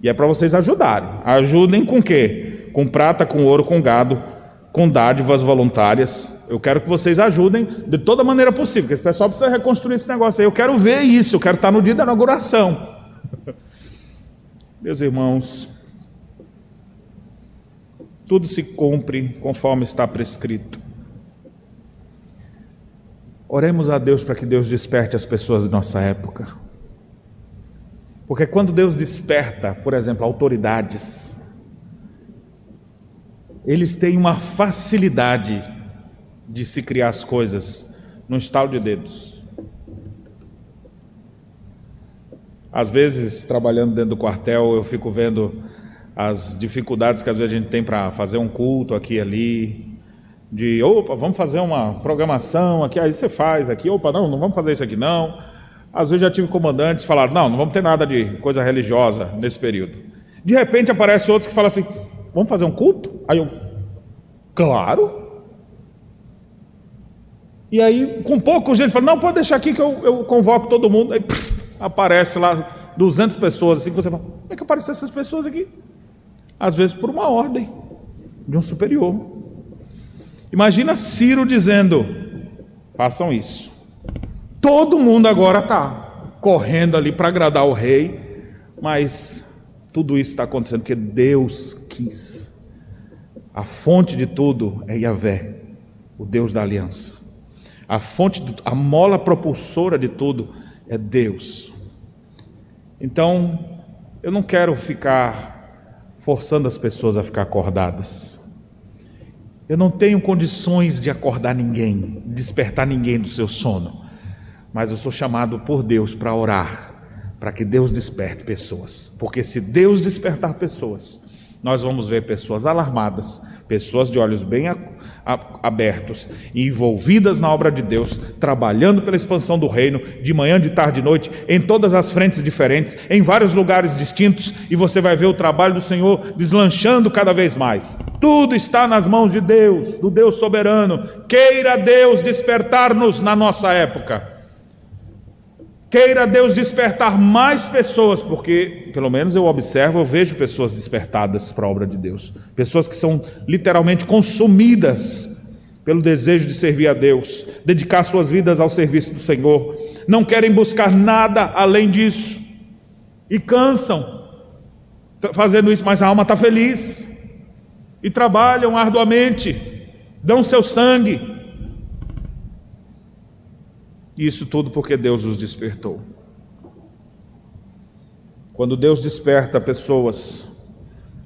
E é para vocês ajudarem. Ajudem com quê? Com prata, com ouro, com gado, com dádivas voluntárias. Eu quero que vocês ajudem de toda maneira possível, que esse pessoal precisa reconstruir esse negócio aí. Eu quero ver isso, eu quero estar no dia da inauguração. Meus irmãos, tudo se cumpre conforme está prescrito. Oremos a Deus para que Deus desperte as pessoas de nossa época. Porque quando Deus desperta, por exemplo, autoridades, eles têm uma facilidade de se criar as coisas num estalo de dedos. Às vezes, trabalhando dentro do quartel, eu fico vendo as dificuldades que às vezes a gente tem para fazer um culto aqui e ali, de opa, vamos fazer uma programação aqui, aí você faz aqui, opa, não, não vamos fazer isso aqui não. Às vezes já tive comandantes que falaram, não, não vamos ter nada de coisa religiosa nesse período. De repente aparece outros que falam assim, vamos fazer um culto? Aí eu, claro. E aí, com pouco gente fala, não, pode deixar aqui que eu, eu convoco todo mundo. Aí pff, aparece lá 200 pessoas, assim, que você fala, como é que aparecem essas pessoas aqui? Às vezes por uma ordem de um superior. Imagina Ciro dizendo: façam isso. Todo mundo agora está correndo ali para agradar o rei, mas tudo isso está acontecendo porque Deus quis. A fonte de tudo é Yahvé, o Deus da aliança. A fonte, a mola propulsora de tudo é Deus. Então, eu não quero ficar forçando as pessoas a ficar acordadas. Eu não tenho condições de acordar ninguém, despertar ninguém do seu sono, mas eu sou chamado por Deus para orar, para que Deus desperte pessoas, porque se Deus despertar pessoas, nós vamos ver pessoas alarmadas, pessoas de olhos bem abertos, envolvidas na obra de Deus, trabalhando pela expansão do reino, de manhã, de tarde, de noite, em todas as frentes diferentes, em vários lugares distintos, e você vai ver o trabalho do Senhor deslanchando cada vez mais. Tudo está nas mãos de Deus, do Deus soberano. Queira Deus despertar-nos na nossa época. Queira Deus despertar mais pessoas, porque, pelo menos eu observo, eu vejo pessoas despertadas para a obra de Deus. Pessoas que são literalmente consumidas pelo desejo de servir a Deus, dedicar suas vidas ao serviço do Senhor. Não querem buscar nada além disso. E cansam fazendo isso, mas a alma está feliz. E trabalham arduamente, dão seu sangue, isso tudo porque Deus os despertou. Quando Deus desperta pessoas,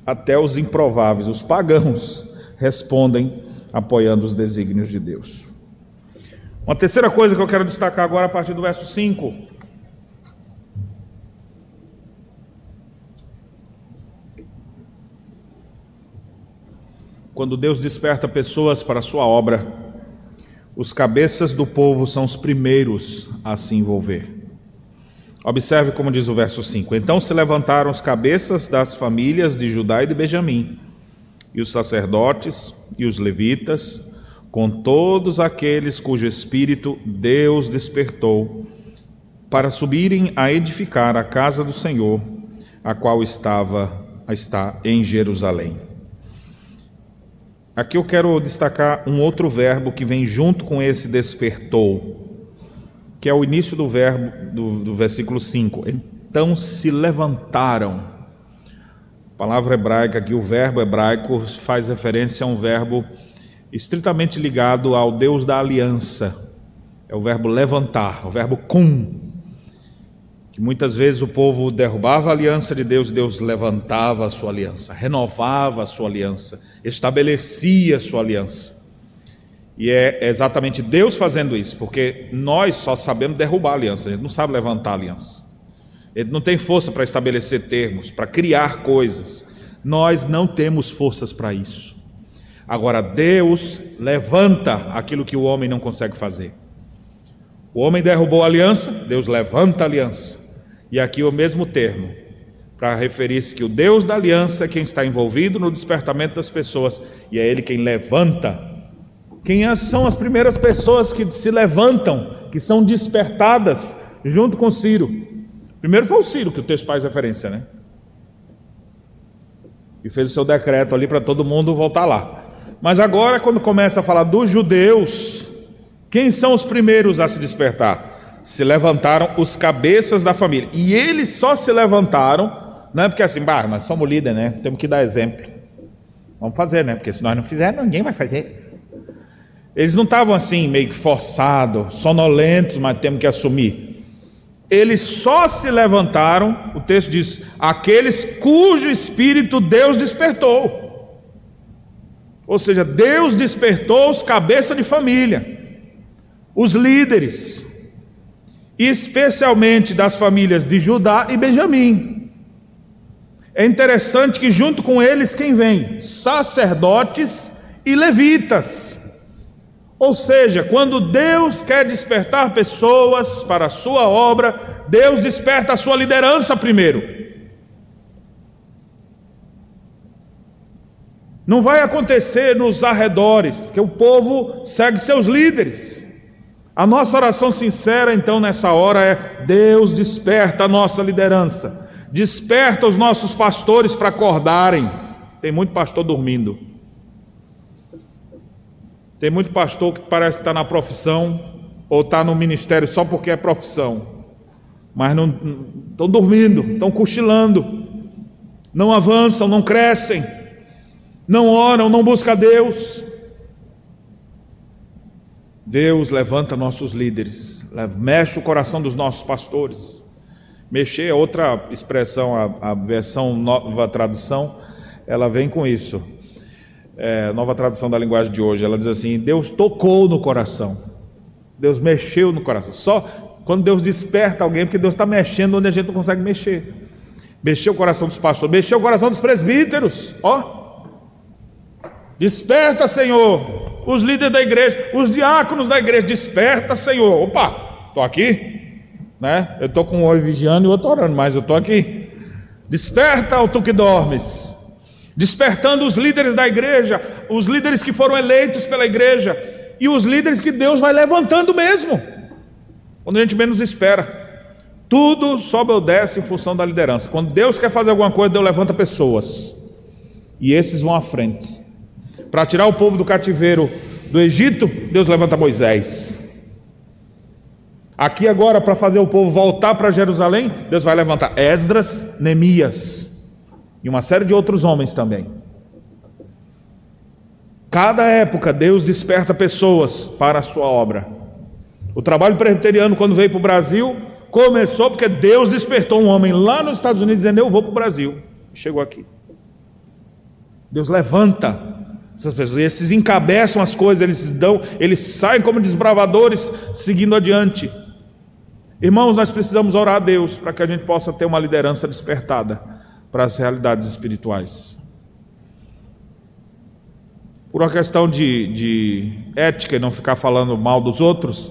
até os improváveis, os pagãos, respondem apoiando os desígnios de Deus. Uma terceira coisa que eu quero destacar agora a partir do verso 5. Quando Deus desperta pessoas para a sua obra, os cabeças do povo são os primeiros a se envolver. Observe como diz o verso 5: Então se levantaram os cabeças das famílias de Judá e de Benjamim, e os sacerdotes e os levitas, com todos aqueles cujo espírito Deus despertou, para subirem a edificar a casa do Senhor, a qual estava está em Jerusalém. Aqui eu quero destacar um outro verbo que vem junto com esse despertou, que é o início do verbo do, do versículo 5. Então se levantaram. A palavra hebraica aqui, o verbo hebraico, faz referência a um verbo estritamente ligado ao Deus da aliança. É o verbo levantar, o verbo cum, que muitas vezes o povo derrubava a aliança de Deus, Deus levantava a sua aliança, renovava a sua aliança, estabelecia a sua aliança. E é exatamente Deus fazendo isso, porque nós só sabemos derrubar a aliança, a gente não sabe levantar a aliança. Ele não tem força para estabelecer termos, para criar coisas. Nós não temos forças para isso. Agora, Deus levanta aquilo que o homem não consegue fazer. O homem derrubou a aliança, Deus levanta a aliança. E aqui o mesmo termo, para referir-se que o Deus da aliança é quem está envolvido no despertamento das pessoas e é Ele quem levanta. Quem é, são as primeiras pessoas que se levantam, que são despertadas junto com Ciro? Primeiro foi o Ciro, que o texto faz referência, né? E fez o seu decreto ali para todo mundo voltar lá. Mas agora, quando começa a falar dos judeus, quem são os primeiros a se despertar? Se levantaram os cabeças da família. E eles só se levantaram, não é porque assim, bah, nós somos líder, né? Temos que dar exemplo. Vamos fazer, né? Porque se nós não fizermos, ninguém vai fazer. Eles não estavam assim, meio que forçados, sonolentos, mas temos que assumir. Eles só se levantaram, o texto diz, aqueles cujo espírito Deus despertou. Ou seja, Deus despertou os cabeças de família, os líderes especialmente das famílias de Judá e Benjamim. É interessante que junto com eles quem vem? Sacerdotes e levitas. Ou seja, quando Deus quer despertar pessoas para a sua obra, Deus desperta a sua liderança primeiro. Não vai acontecer nos arredores, que o povo segue seus líderes. A nossa oração sincera, então, nessa hora é: Deus desperta a nossa liderança, desperta os nossos pastores para acordarem. Tem muito pastor dormindo. Tem muito pastor que parece que está na profissão ou está no ministério só porque é profissão, mas não estão dormindo, estão cochilando, não avançam, não crescem, não oram, não buscam Deus. Deus levanta nossos líderes, mexe o coração dos nossos pastores. Mexer é outra expressão, a, a versão nova tradução, ela vem com isso. É, nova tradução da linguagem de hoje, ela diz assim: Deus tocou no coração, Deus mexeu no coração. Só quando Deus desperta alguém, porque Deus está mexendo onde a gente não consegue mexer. Mexeu o coração dos pastores, mexeu o coração dos presbíteros, ó. Desperta, Senhor, os líderes da igreja, os diáconos da igreja, desperta, Senhor. Opa, estou aqui, né? Eu estou com um olho vigiando e outro orando, mas eu estou aqui. Desperta, o tu que dormes. Despertando os líderes da igreja, os líderes que foram eleitos pela igreja e os líderes que Deus vai levantando mesmo, quando a gente menos espera. Tudo sobe ou desce em função da liderança. Quando Deus quer fazer alguma coisa, Deus levanta pessoas. E esses vão à frente. Para tirar o povo do cativeiro do Egito, Deus levanta Moisés. Aqui agora, para fazer o povo voltar para Jerusalém, Deus vai levantar Esdras, Neemias e uma série de outros homens também. Cada época, Deus desperta pessoas para a sua obra. O trabalho presbiteriano, quando veio para o Brasil, começou porque Deus despertou um homem lá nos Estados Unidos dizendo: Eu vou para o Brasil. Chegou aqui. Deus levanta essas pessoas, esses encabeçam as coisas, eles dão, eles saem como desbravadores, seguindo adiante. Irmãos, nós precisamos orar a Deus para que a gente possa ter uma liderança despertada para as realidades espirituais. Por uma questão de, de ética e não ficar falando mal dos outros,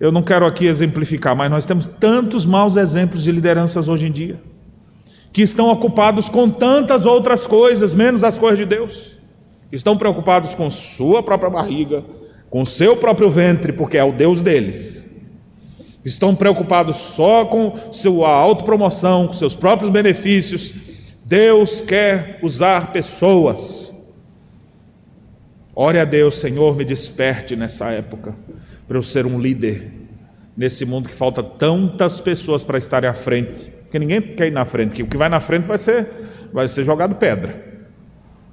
eu não quero aqui exemplificar, mas nós temos tantos maus exemplos de lideranças hoje em dia, que estão ocupados com tantas outras coisas, menos as coisas de Deus estão preocupados com sua própria barriga, com seu próprio ventre, porque é o Deus deles. Estão preocupados só com sua autopromoção, com seus próprios benefícios. Deus quer usar pessoas. Ore a Deus, Senhor, me desperte nessa época, para eu ser um líder nesse mundo que falta tantas pessoas para estarem à frente. Porque ninguém quer ir na frente, porque o que vai na frente vai ser, vai ser jogado pedra.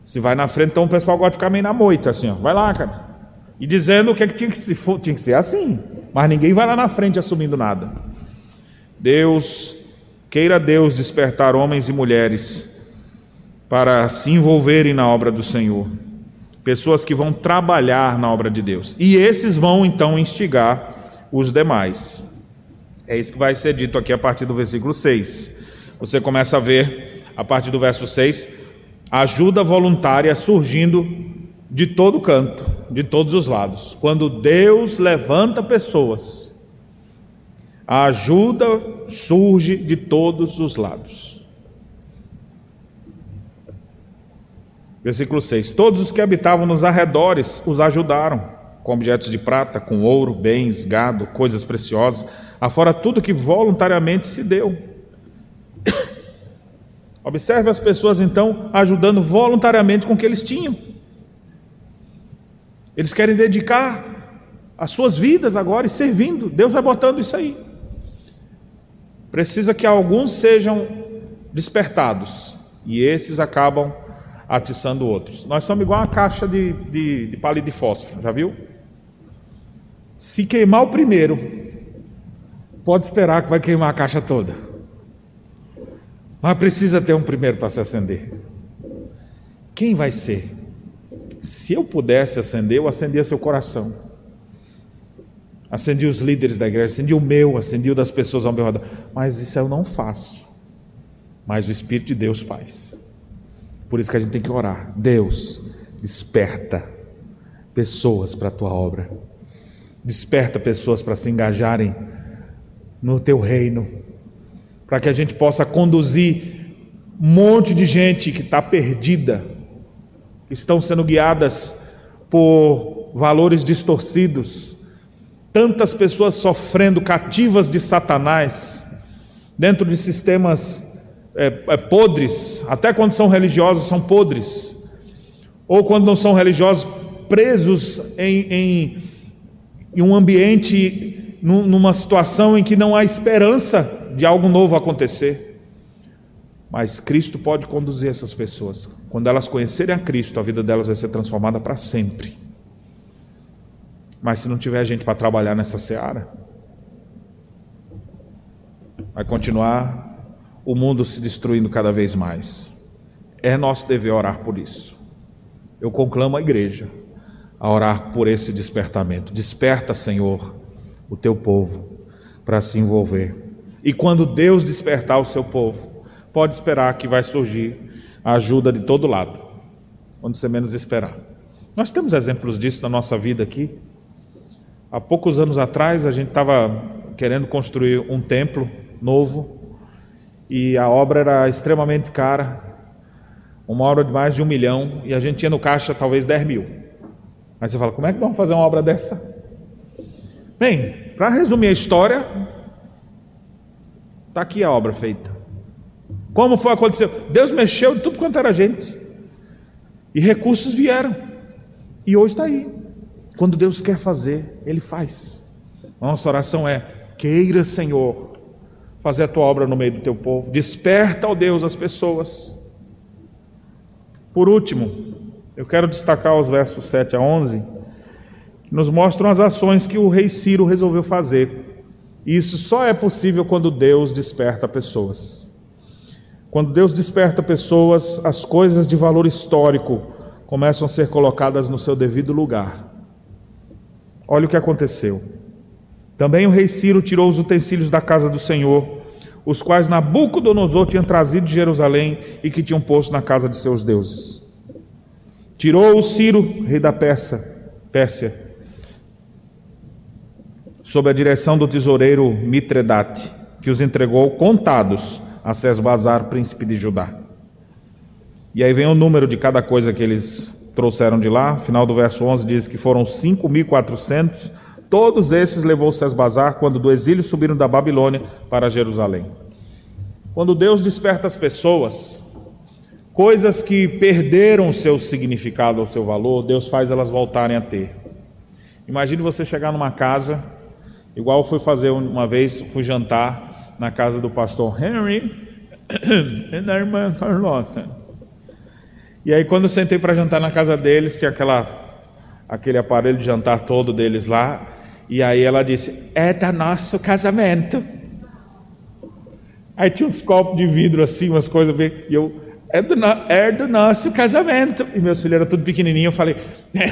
Se vai na frente, então o pessoal gosta de ficar meio na moita, assim, ó. Vai lá, cara. E dizendo o que, é que tinha que ser, tinha que ser assim. Mas ninguém vai lá na frente assumindo nada. Deus, queira Deus despertar homens e mulheres para se envolverem na obra do Senhor. Pessoas que vão trabalhar na obra de Deus. E esses vão então instigar os demais. É isso que vai ser dito aqui a partir do versículo 6. Você começa a ver, a partir do verso 6, ajuda voluntária surgindo de todo canto, de todos os lados. Quando Deus levanta pessoas, a ajuda surge de todos os lados. Versículo 6: Todos os que habitavam nos arredores os ajudaram, com objetos de prata, com ouro, bens, gado, coisas preciosas, afora tudo que voluntariamente se deu. Observe as pessoas então ajudando voluntariamente com o que eles tinham. Eles querem dedicar as suas vidas agora e servindo. Deus vai botando isso aí. Precisa que alguns sejam despertados e esses acabam atiçando outros. Nós somos igual uma caixa de, de, de palito de fósforo, já viu? Se queimar o primeiro, pode esperar que vai queimar a caixa toda. Mas precisa ter um primeiro para se acender. Quem vai ser? Se eu pudesse acender, eu acendia seu coração. Acendi os líderes da igreja, acendi o meu, acendi o das pessoas ao meu redor. Mas isso eu não faço. mas o Espírito de Deus faz. Por isso que a gente tem que orar. Deus, desperta pessoas para a tua obra. Desperta pessoas para se engajarem no teu reino, para que a gente possa conduzir um monte de gente que está perdida, que estão sendo guiadas por valores distorcidos, tantas pessoas sofrendo cativas de Satanás, dentro de sistemas é, é, podres, até quando são religiosos, são podres, ou quando não são religiosos, presos em, em, em um ambiente, numa situação em que não há esperança de algo novo acontecer. Mas Cristo pode conduzir essas pessoas. Quando elas conhecerem a Cristo, a vida delas vai ser transformada para sempre. Mas se não tiver gente para trabalhar nessa seara, vai continuar o mundo se destruindo cada vez mais. É nosso dever orar por isso. Eu conclamo a igreja a orar por esse despertamento. Desperta, Senhor, o teu povo para se envolver. E quando Deus despertar o seu povo, pode esperar que vai surgir a ajuda de todo lado, onde você menos esperar. Nós temos exemplos disso na nossa vida aqui. Há poucos anos atrás, a gente estava querendo construir um templo novo e a obra era extremamente cara, uma obra de mais de um milhão, e a gente tinha no caixa talvez 10 mil. Mas você fala, como é que vamos fazer uma obra dessa? Bem, para resumir a história, está aqui a obra feita. Como foi aconteceu? Deus mexeu de tudo quanto era gente, e recursos vieram, e hoje está aí. Quando Deus quer fazer, Ele faz. Nossa oração é: queira, Senhor, fazer a tua obra no meio do teu povo. Desperta, ó Deus, as pessoas. Por último, eu quero destacar os versos 7 a 11, que nos mostram as ações que o rei Ciro resolveu fazer. E isso só é possível quando Deus desperta pessoas. Quando Deus desperta pessoas, as coisas de valor histórico começam a ser colocadas no seu devido lugar. Olha o que aconteceu. Também o rei Ciro tirou os utensílios da casa do Senhor os quais Nabucodonosor tinha trazido de Jerusalém e que tinham posto na casa de seus deuses. Tirou o Ciro, rei da Pérsia, Pérsia, sob a direção do tesoureiro Mitredate, que os entregou contados a Sesbazar, príncipe de Judá. E aí vem o número de cada coisa que eles trouxeram de lá. Final do verso 11 diz que foram 5.400 Todos esses levou Sesbazar quando do exílio subiram da Babilônia para Jerusalém. Quando Deus desperta as pessoas, coisas que perderam seu significado ou seu valor, Deus faz elas voltarem a ter. Imagine você chegar numa casa, igual fui fazer uma vez, fui jantar na casa do pastor Henry e da irmã Charlotte. E aí quando eu sentei para jantar na casa deles, tinha aquela aquele aparelho de jantar todo deles lá, e aí ela disse: É da nosso casamento. Aí tinha uns copos de vidro assim, umas coisas bem. E eu, é do, é do nosso casamento. E meus filhos eram tudo pequenininhos. Eu falei: é,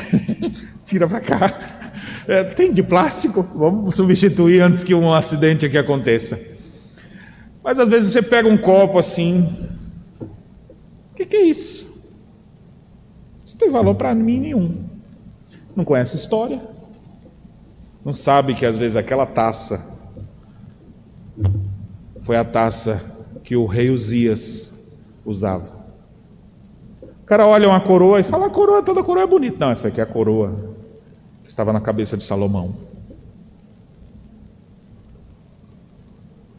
Tira para cá. É, tem de plástico? Vamos substituir antes que um acidente aqui aconteça. Mas às vezes você pega um copo assim. O que, que é isso? Isso tem valor para mim nenhum. Não conhece história não sabe que às vezes aquela taça foi a taça que o rei Uzias usava. O cara olha uma coroa e fala: a coroa, toda coroa é bonita. Não, essa aqui é a coroa estava na cabeça de Salomão.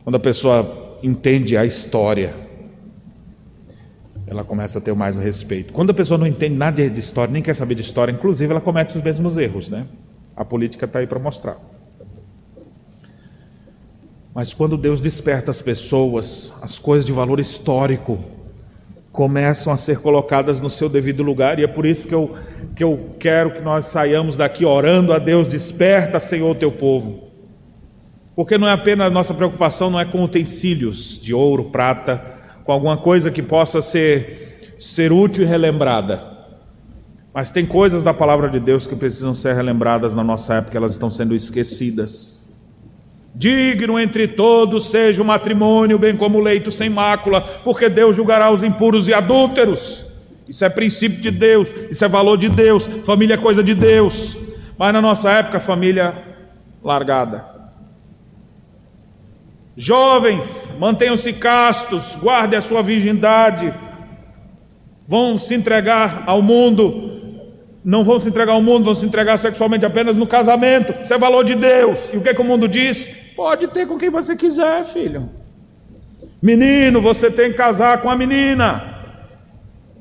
Quando a pessoa entende a história, ela começa a ter mais respeito. Quando a pessoa não entende nada de história, nem quer saber de história, inclusive ela comete os mesmos erros, né? A política está aí para mostrar. Mas quando Deus desperta as pessoas, as coisas de valor histórico começam a ser colocadas no seu devido lugar, e é por isso que eu, que eu quero que nós saiamos daqui orando a Deus, desperta, Senhor, o teu povo. Porque não é apenas nossa preocupação, não é com utensílios de ouro, prata, com alguma coisa que possa ser, ser útil e relembrada. Mas tem coisas da palavra de Deus que precisam ser relembradas na nossa época, elas estão sendo esquecidas. Digno entre todos seja o matrimônio, bem como o leito sem mácula, porque Deus julgará os impuros e adúlteros. Isso é princípio de Deus, isso é valor de Deus, família é coisa de Deus. Mas na nossa época, família largada. Jovens, mantenham-se castos, guardem a sua virgindade, vão se entregar ao mundo, não vão se entregar ao mundo, vão se entregar sexualmente apenas no casamento. Isso é valor de Deus. E o que, que o mundo diz? Pode ter com quem você quiser, filho. Menino, você tem que casar com a menina.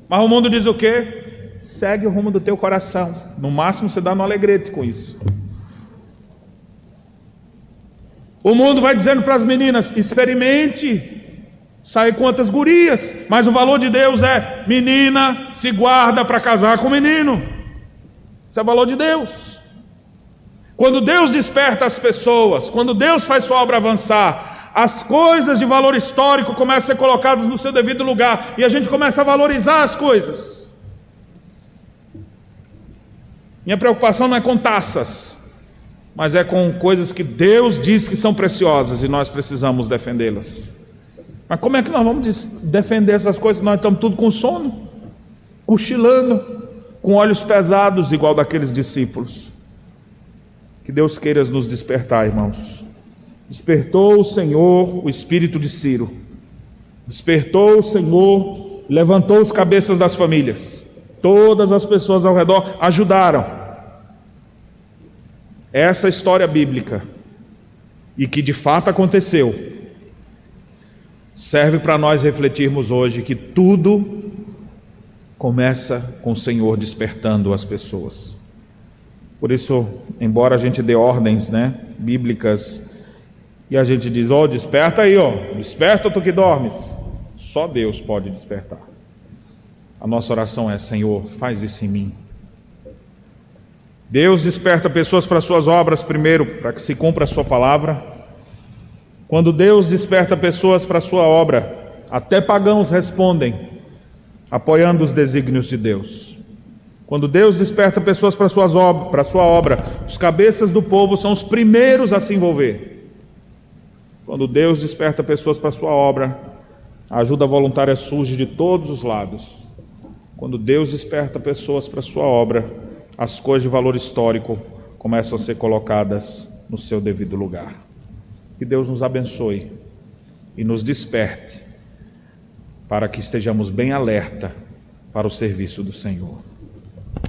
Mas o mundo diz o quê? Segue o rumo do teu coração. No máximo você dá no alegrete com isso. O mundo vai dizendo para as meninas: experimente sai outras gurias, mas o valor de Deus é: menina se guarda para casar com menino. Isso é valor de Deus. Quando Deus desperta as pessoas, quando Deus faz sua obra avançar, as coisas de valor histórico começam a ser colocadas no seu devido lugar e a gente começa a valorizar as coisas. Minha preocupação não é com taças, mas é com coisas que Deus diz que são preciosas e nós precisamos defendê-las. Mas como é que nós vamos defender essas coisas? Nós estamos tudo com sono, cochilando, com olhos pesados, igual daqueles discípulos. Que Deus queira nos despertar, irmãos. Despertou o Senhor o espírito de Ciro. Despertou o Senhor, levantou os cabeças das famílias. Todas as pessoas ao redor ajudaram. Essa história bíblica, e que de fato aconteceu, serve para nós refletirmos hoje que tudo começa com o Senhor despertando as pessoas. Por isso, embora a gente dê ordens, né, bíblicas, e a gente diz: "Ó, oh, desperta aí, ó, desperta tu que dormes". Só Deus pode despertar. A nossa oração é: Senhor, faz isso em mim. Deus desperta pessoas para suas obras primeiro, para que se cumpra a sua palavra. Quando Deus desperta pessoas para sua obra, até pagãos respondem, apoiando os desígnios de Deus. Quando Deus desperta pessoas para, suas ob para sua obra, os cabeças do povo são os primeiros a se envolver. Quando Deus desperta pessoas para sua obra, a ajuda voluntária surge de todos os lados. Quando Deus desperta pessoas para sua obra, as coisas de valor histórico começam a ser colocadas no seu devido lugar. Que Deus nos abençoe e nos desperte para que estejamos bem alerta para o serviço do Senhor.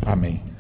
Amém.